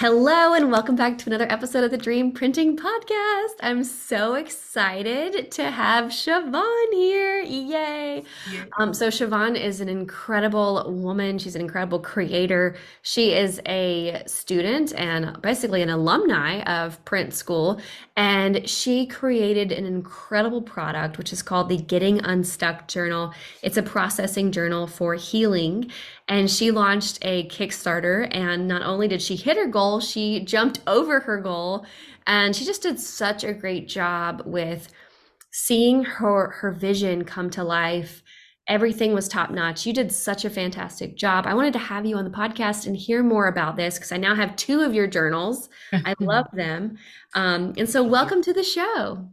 Hello, and welcome back to another episode of the Dream Printing Podcast. I'm so excited to have Shavonne here. Yay! Yeah. Um, so, Shavonne is an incredible woman. She's an incredible creator. She is a student and basically an alumni of print school. And she created an incredible product, which is called the Getting Unstuck Journal. It's a processing journal for healing. And she launched a Kickstarter, and not only did she hit her goal, she jumped over her goal. And she just did such a great job with seeing her her vision come to life. Everything was top notch. You did such a fantastic job. I wanted to have you on the podcast and hear more about this because I now have two of your journals. I love them. Um, and so, welcome to the show.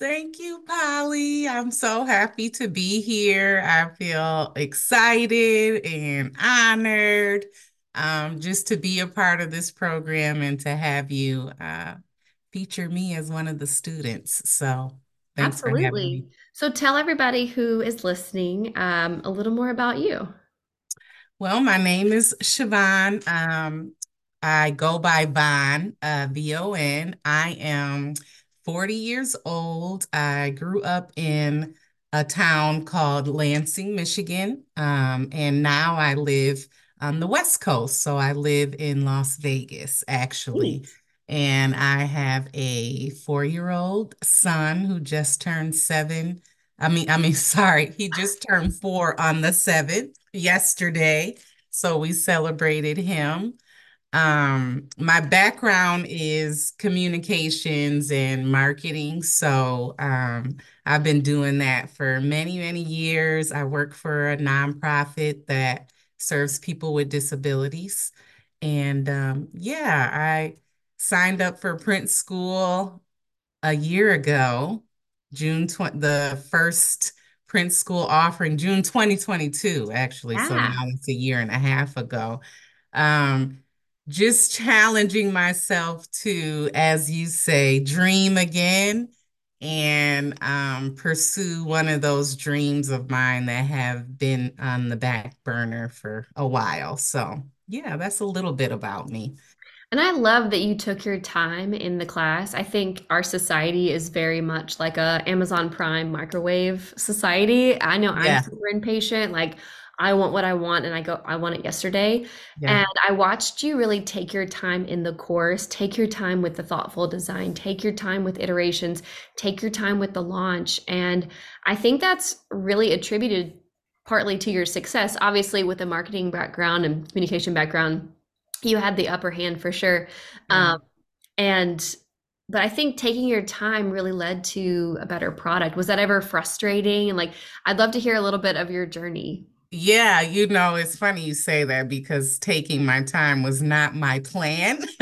Thank you, Polly. I'm so happy to be here. I feel excited and honored um, just to be a part of this program and to have you uh, feature me as one of the students. So thanks for having me. Absolutely. So, tell everybody who is listening um, a little more about you. Well, my name is Shavonne. Um, I go by Von, uh, V-O-N. I am 40 years old. I grew up in a town called Lansing, Michigan, um, and now I live on the West Coast. So I live in Las Vegas, actually. Neat. And I have a four-year-old son who just turned seven. I mean, I mean, sorry, he just turned four on the seventh yesterday. So we celebrated him. Um, my background is communications and marketing. So um, I've been doing that for many, many years. I work for a nonprofit that serves people with disabilities. And um, yeah, I signed up for print school a year ago, June 20, the first print school offering, June 2022, actually. So now it's a year and a half ago. Um, just challenging myself to, as you say, dream again and um, pursue one of those dreams of mine that have been on the back burner for a while. So, yeah, that's a little bit about me. And I love that you took your time in the class. I think our society is very much like a Amazon Prime microwave society. I know I'm Yeah, super impatient. Like I want what I want and I go, I want it yesterday. yeah. And I watched you really take your time in the course, take your time with the thoughtful design, take your time with iterations, take your time with the launch. And I think that's really attributed partly to your success. Obviously, with a marketing background and communication background you had the upper hand for sure. Yeah. Um, and but I think taking your time really led to a better product. Was that ever frustrating? And like, I'd love to hear a little bit of your journey. Yeah, you know, it's funny you say that because taking my time was not my plan.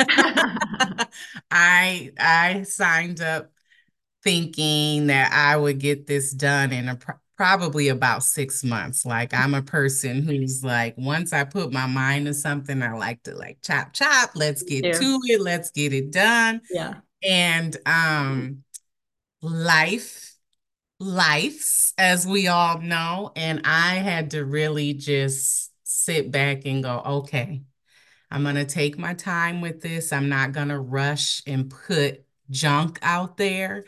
I I signed up thinking that I would get this done in a, pro- probably about six months. Like I'm a person who's like, once I put my mind to something, I like to like chop chop, let's get Yeah. to it, let's get it done. Yeah. And um life lives, as we all know. And I had to really just sit back and go, okay, I'm going to take my time with this. I'm not going to rush and put junk out there.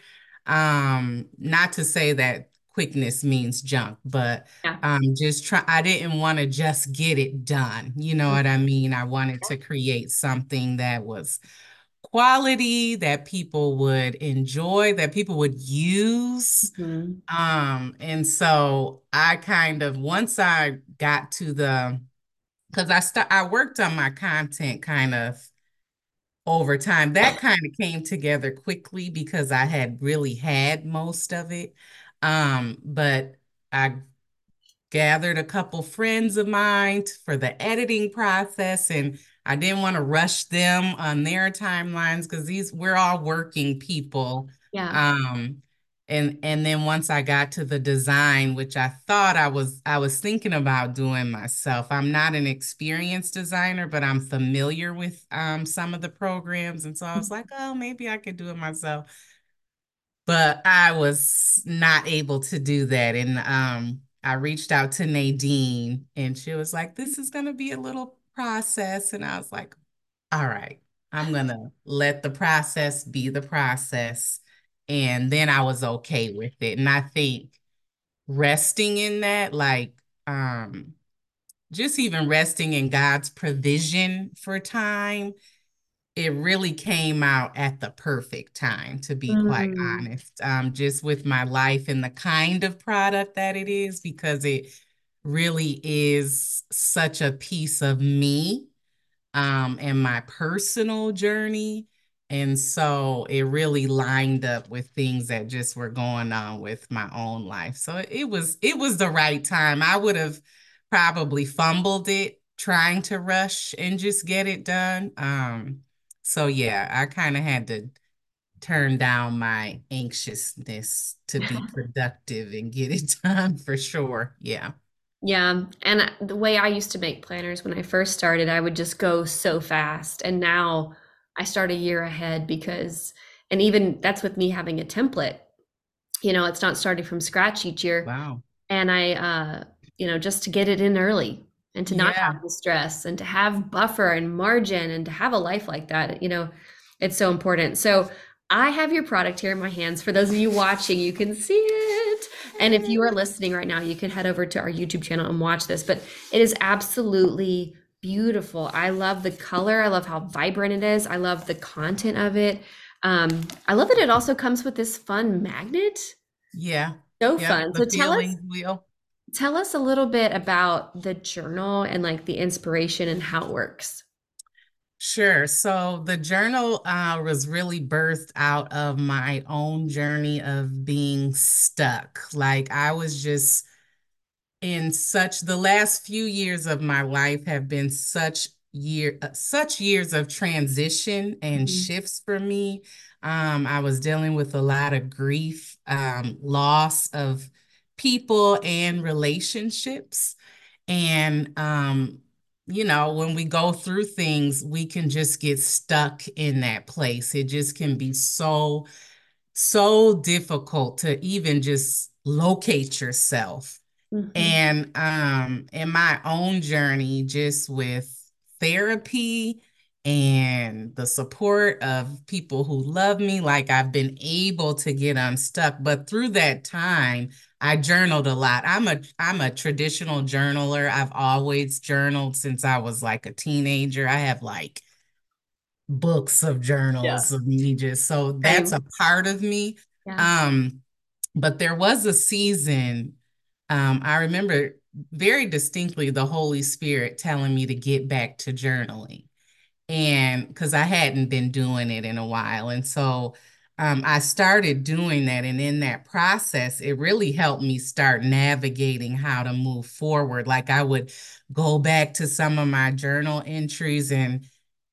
Um, not to say that quickness means junk, but Yeah. um, just try. I didn't want to just get it done. You know what I mean? I wanted to create something that was quality that people would enjoy, that people would use. Mhm. Um, and so I kind of once I got to the because I start I worked on my content kind of over time. That kind of came together quickly because I had really had most of it. Um, but I gathered a couple friends of mine for the editing process and I didn't want to rush them on their timelines because these we're all working people. Yeah. Um and and then once I got to the design, which I thought I was I was thinking about doing myself. I'm not an experienced designer, but I'm familiar with um some of the programs. And so I was like, oh, maybe I could do it myself but I was not able to do that. And um, I reached out to Nadine, and she was like, "This is going to be a little process," and I was like, "All right." I'm gonna let the process be the process. And then I was okay with it. And I think resting in that, like um, just even resting in God's provision for time, it really came out at the perfect time, to be quite Mm, honest. Um, just with my life and the kind of product that it is, because it really is such a piece of me um, and my personal journey. And so it really lined up with things that just were going on with my own life. So it was it was the right time. I would have probably fumbled it trying to rush and just get it done. Um, so yeah, I kind of had to turn down my anxiousness to be productive and get it done for sure. Yeah. Yeah, and the way I used to make planners when I first started, I would just go so fast. And now I start a year ahead because, and even that's with me having a template. You know, it's not starting from scratch each year. Wow. And I, uh, you know, just to get it in early and to not Yeah. have the stress and to have buffer and margin and to have a life like that, you know, it's so important. So I have your product here in my hands. For those of you watching, you can see it. And if you are listening right now, you can head over to our YouTube channel and watch this. But it is absolutely beautiful. I love the color. I love how vibrant it is. I love the content of it. Um, I love that it also comes with this fun magnet. Yeah. So Yep. fun. So tell us wheel. tell us a little bit about the journal and like the inspiration and how it works. Sure. So the journal uh, was really birthed out of my own journey of being stuck. Like I was just in such the last few years of my life have been such year uh, such years of transition and Mhm. shifts for me. Um, I was dealing with a lot of grief, um, loss of people and relationships. And um, you know, when we go through things, we can just get stuck in that place. It just can be so, so difficult to even just locate yourself. Mhm. And um, in my own journey, just with therapy and the support of people who love me, like I've been able to get unstuck. But through that time, I journaled a lot. I'm a I'm a traditional journaler. I've always journaled since I was like a teenager. I have like books of Yeah. journals of me just so that's a part of me. Yeah. Um, but there was a season um, I remember very distinctly the Holy Spirit telling me to get back to journaling. And because I hadn't been doing it in a while. And so um, I started doing that. And in that process, it really helped me start navigating how to move forward. Like I would go back to some of my journal entries and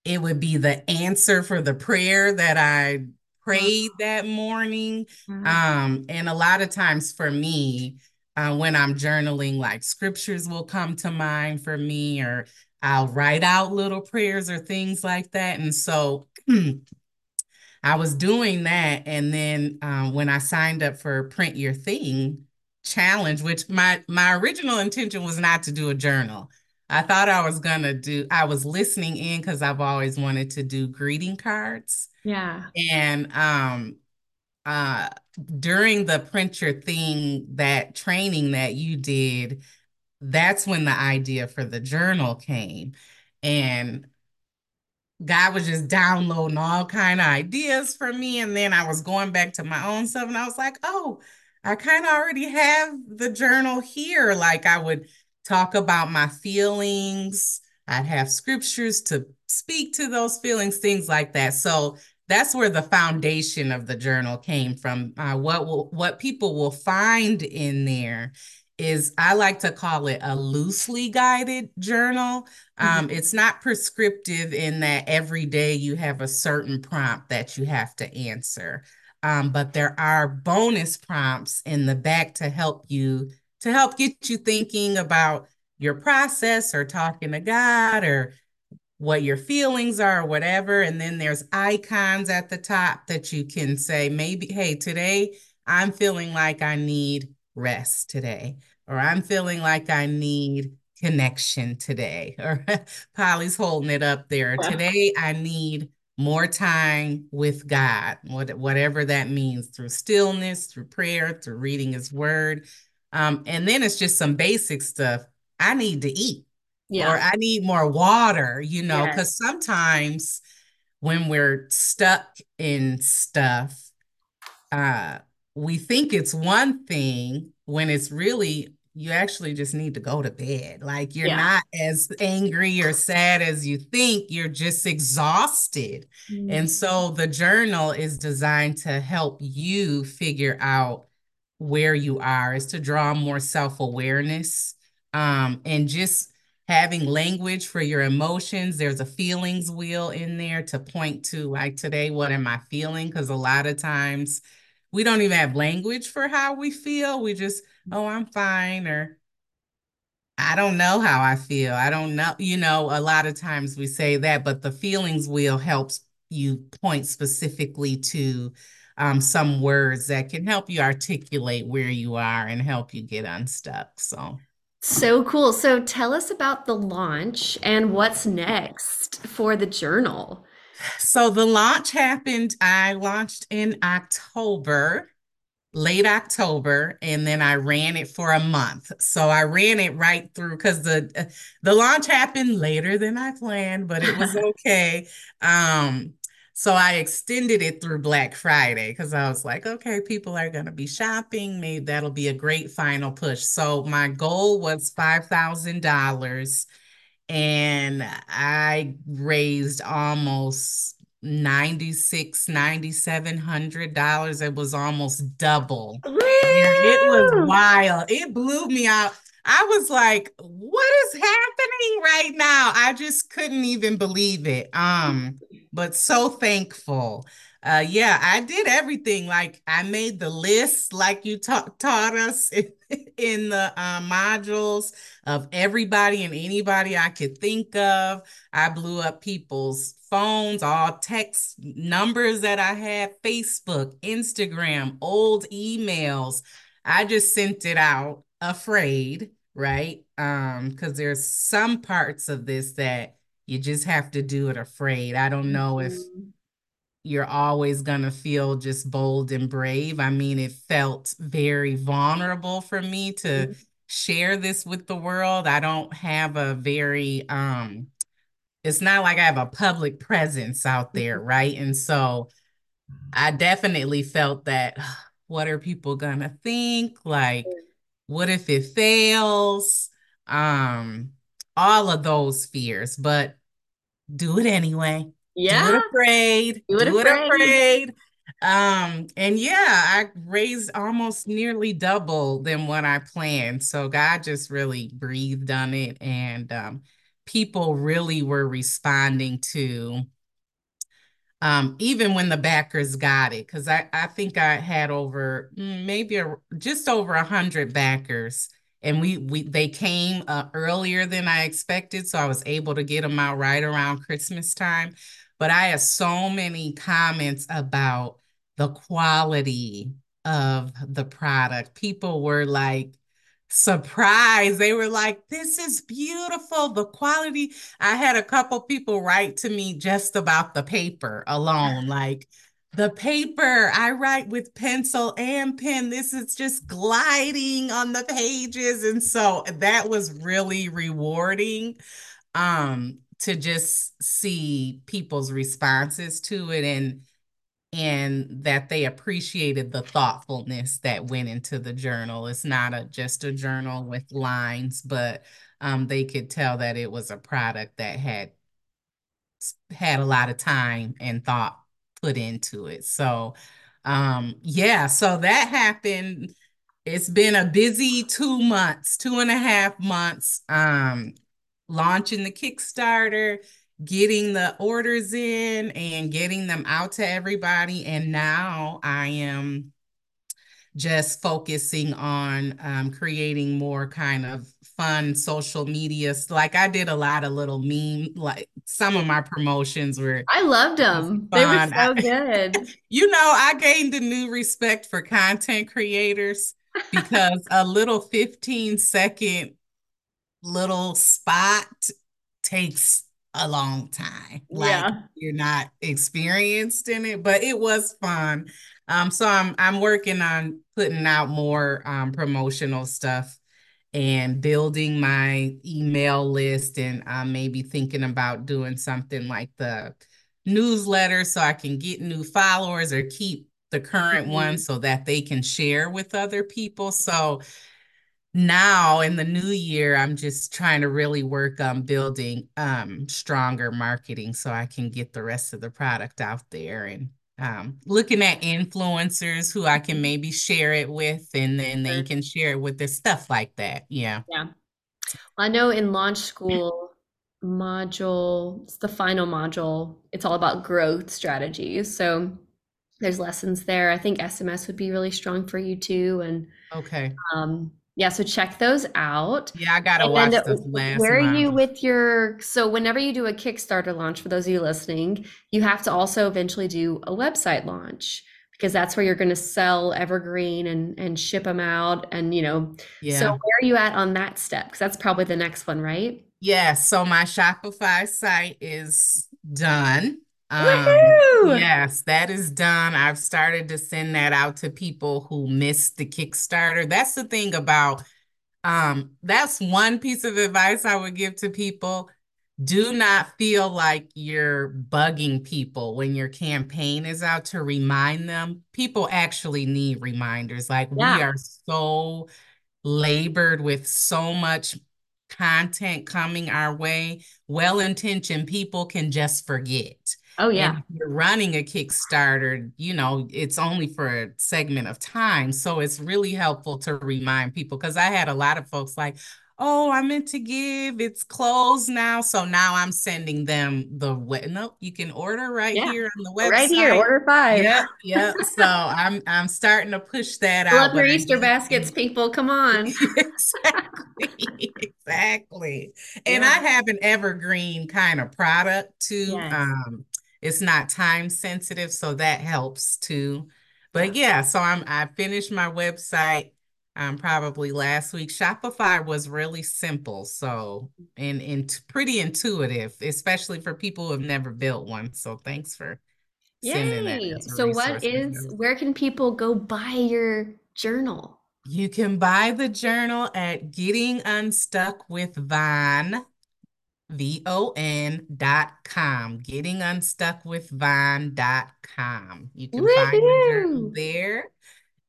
it would be the answer for the prayer that I prayed that morning. Yeah. Um, and a lot of times for me, uh, when I'm journaling, like scriptures will come to mind for me, or I'll write out little prayers or things like that. And so I was doing that. And then um, when I signed up for Print Your Thing challenge, which my my original intention was not to do a journal. I thought I was gonna do, I was listening in because I've always wanted to do greeting cards. Yeah. And um uh during the Print Your Thing, that training that you did, that's when the idea for the journal came. And God was just downloading all kind of ideas for me. And then I was going back to my own stuff and I was like, oh, I kind of already have the journal here. Like I would talk about my feelings. I'd have scriptures to speak to those feelings, things like that. So that's where the foundation of the journal came from. Uh, what will, what people will find in there is I like to call it a loosely guided journal um, Mhm. it's not prescriptive in that every day you have a certain prompt that you have to answer. Um, but there are bonus prompts in the back to help you to help get you thinking about your process or talking to God or what your feelings are or whatever. And then there's icons at the top that you can say, maybe, hey, today I'm feeling like I need rest today, or I'm feeling like I need connection today, or Polly's holding it up there. Today I need more time with God, what, whatever that means through stillness, through prayer, through reading his word. Um, and then it's just some basic stuff. I need to eat yeah. or I need more water, you know, Yes. because sometimes when we're stuck in stuff, uh, we think it's one thing when it's really you actually just need to go to bed. Like you're Yeah. not as angry or sad as you think, you're just exhausted. And Mhm. so the journal is designed to help you figure out where you are, is to draw more self-awareness um, and just having language for your emotions. There's a feelings wheel in there to point to, like today, what am I feeling? Because a lot of times we don't even have language for how we feel. We just, oh, I'm fine, or I don't know how I feel. I don't know. You know, a lot of times we say that, but the feelings wheel helps you point specifically to um, some words that can help you articulate where you are and help you get unstuck. So, So cool. So tell us about the launch and what's next for the journal. So the launch happened. I launched in October late October, and then I ran it for a month. So I ran it right through because the the launch happened later than I planned, but it was okay. Um, so I extended it through Black Friday because I was like, okay, people are gonna be shopping. Maybe that'll be a great final push. So my goal was five thousand dollars and I raised almost 96, 9700 dollars. It was almost double. It was wild. It blew me out. I was like, what is happening right now? I just couldn't even believe it. Um, but so thankful. Uh yeah, I did everything. Like I made the list like you ta taught us in, in the uh, modules of everybody and anybody I could think of. I blew up people's phones, all text numbers that I had, Facebook, Instagram, old emails. I just sent it out afraid, right? Um, because there's some parts of this that you just have to do it afraid. I don't know if Mhm. you're always going to feel just bold and brave. I mean, it felt very vulnerable for me to share this with the world. I don't have a very um it's not like I have a public presence out there, right? And so I definitely felt that what are people going to think? Like what if it fails? Um all of those fears, but do it anyway. Yeah. Do it afraid. do it Do it afraid. afraid. Um, and yeah, I raised almost nearly double than what I planned. So God just really breathed on it, and um, people really were responding to um, even when the backers got it, because I, I think I had over mm, maybe a, just over a hundred backers, and we we they came uh, earlier than I expected, so I was able to get them out right around Christmas time. But I had so many comments about the quality of the product. People were like surprised. They were like, "This is beautiful. The quality." I had a couple people write to me just about the paper alone, like the paper I write with pencil and pen. This is just gliding on the pages. And so that was really rewarding um to just see people's responses to it and and that they appreciated the thoughtfulness that went into the journal. It's not a just a journal with lines, but um, they could tell that it was a product that had had a lot of time and thought put into it. So, um, yeah, so that happened. It's been a busy two months, two and a half months, um, launching the Kickstarter, getting the orders in and getting them out to everybody. And now I am just focusing on um, creating more kind of fun social media. Like I did a lot of little meme, like some of my promotions were I loved them. They were so good. you know, I gained a new respect for content creators because a little 15 second little spot takes a long time. Like Yeah. you're not experienced in it, but it was fun. Um, so I'm I'm working on putting out more um promotional stuff and building my email list and uh, maybe thinking about doing something like the newsletter so I can get new followers or keep the current Mhm. ones so that they can share with other people. So now in the new year, I'm just trying to really work on building um, stronger marketing so I can get the rest of the product out there and um, looking at influencers who I can maybe share it with, and then they can share it with their stuff like that. Yeah. Yeah. I know in launch school module, it's the final module, it's all about growth strategies. So there's lessons there. I think SMS would be really strong for you too. And Okay. um, yeah, so check those out. Yeah, I gotta And watch the last where are you with your, so whenever you do a Kickstarter launch, for those of you listening, you have to also eventually do a website launch because that's where you're going to sell Evergreen and and ship them out. And you know, yeah. so where are you at on that step? Because that's probably the next one, right? Yeah, so my Shopify site is done. Um, yes, that is done. I've started to send that out to people who missed the Kickstarter. That's the thing about um, that's one piece of advice I would give to people. Do not feel like you're bugging people when your campaign is out to remind them. People actually need reminders. Like we are so labored with so much content coming our way, well-intentioned people can just forget. Oh And yeah. if you're running a Kickstarter, you know, it's only for a segment of time. So it's really helpful to remind people because I had a lot of folks like, oh, I meant to give, it's closed now. So now I'm sending them the what Nope, you can order right Yeah. here on the website. Right here, order five. Yep, yep. So I'm I'm starting to push that Fill out, up your Easter baskets, people. Come on. Exactly, exactly. And I have an evergreen kind of product too. Yes. Um, it's not time sensitive, so that helps too. But yeah, so I'm I finished my website um probably last week. Shopify was really simple, so and and pretty intuitive, especially for people who have never built one. So thanks for sending that Yay. So what is resource. I is, know. where can people go buy your journal? You can buy the journal at Getting Unstuck with Von, V-O-N dot com. Getting Unstuck with Von dot com. You can find the journal Woohoo! there.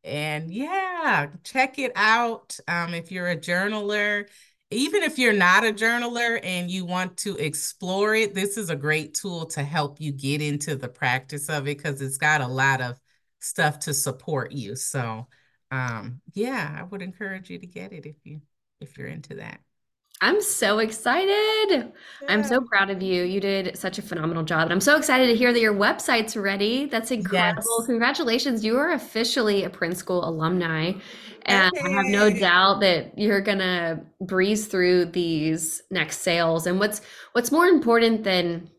And yeah, check it out. Um, if you're a journaler, even if you're not a journaler and you want to explore it, this is a great tool to help you get into the practice of it because it's got a lot of stuff to support you. So, um, yeah, I would encourage you to get it if you if you're into that. I'm so excited. I'm so proud of you. You did such a phenomenal job. And I'm so excited to hear that your website's ready. That's incredible. Yes. Congratulations. You are officially a Print School alumni. And I have no doubt that you're gonna breeze through these next sales. And what's what's more important than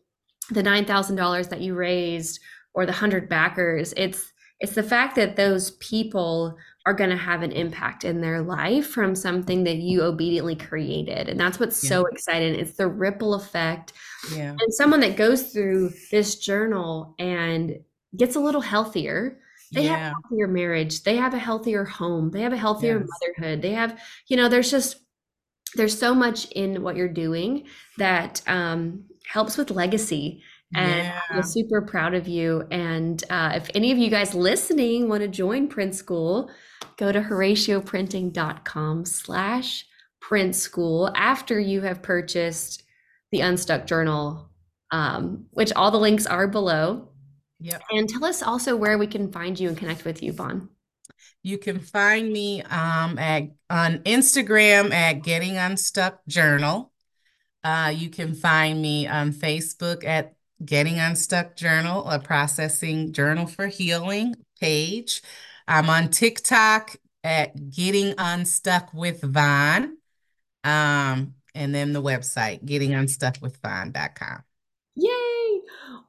the $9,000 that you raised or the 100 backers, it's it's the fact that those people are going to have an impact in their life from something that you obediently created. And that's what's Yeah. so exciting. It's the ripple effect. Yeah. And someone that goes through this journal and gets a little healthier, they have a healthier marriage, they have a healthier home, they have a healthier Yes. motherhood. They have, you know, there's just there's so much in what you're doing that um, helps with legacy. And I'm super proud of you. And uh, if any of you guys listening want to join Print School, go to horacioprinting.com slash print school after you have purchased the Unstuck Journal, um, which all the links are below. Yep. And tell us also where we can find you and connect with you, Von. You can find me um, at on Instagram at Getting Unstuck Journal. Uh, you can find me on Facebook at Getting Unstuck Journal, a processing journal for healing page. I'm on TikTok at Getting Unstuck with Von. Um, and then the website, gettingunstuckwithvon.com. Yay!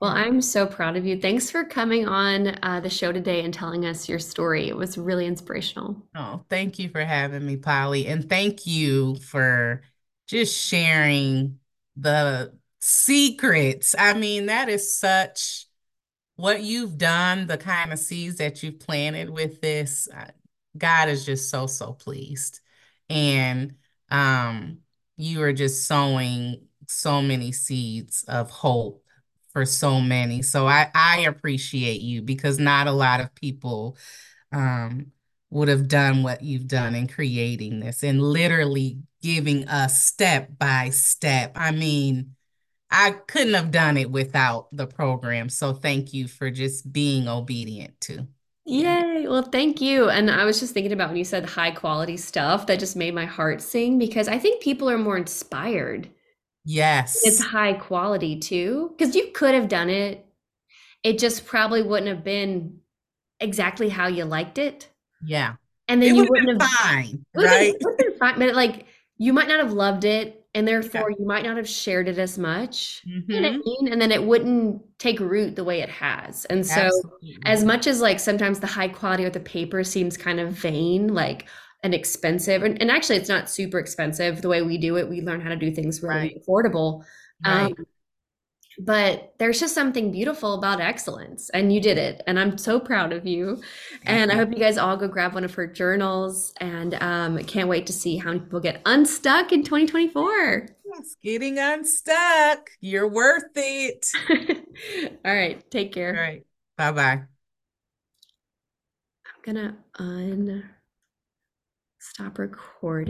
Well, I'm so proud of you. Thanks for coming on uh, the show today and telling us your story. It was really inspirational. Oh, thank you for having me, Polly. And thank you for just sharing the secrets. I mean, that is such what you've done, the kind of seeds that you've planted with this. uh, God is just so, so pleased. And um, you are just sowing so many seeds of hope for so many. So I, I appreciate you because not a lot of people um, would have done what you've done in creating this and literally giving us step by step. I mean, I couldn't have done it without the program. So thank you for just being obedient to. Yay. Well, thank you. And I was just thinking about when you said high quality stuff, that just made my heart sing because I think people are more inspired. Yes. It's high quality too, because you could have done it. It just probably wouldn't have been exactly how you liked it. Yeah. And It then you would have wouldn't been have fine, It been right? it been fine, but, like, you might not have loved it, and Yeah. therefore you might not have shared it as much, you know what I hmm mean? And then it wouldn't take root the way it has, and so, Absolutely. as much as, like, sometimes the high quality of the paper seems kind of vain, like, and expensive, and and actually it's not super expensive the way we do it, we learn how to do things Right. really affordable, um, Right. But there's just something beautiful about excellence, and you did it, and I'm so proud of you. And I hope you guys all go grab one of her journals, and um, can't wait to see how many people get unstuck in 2024. Yes, getting unstuck. You're worth it. All right, take care. right. Bye-bye. I'm gonna un stop recording.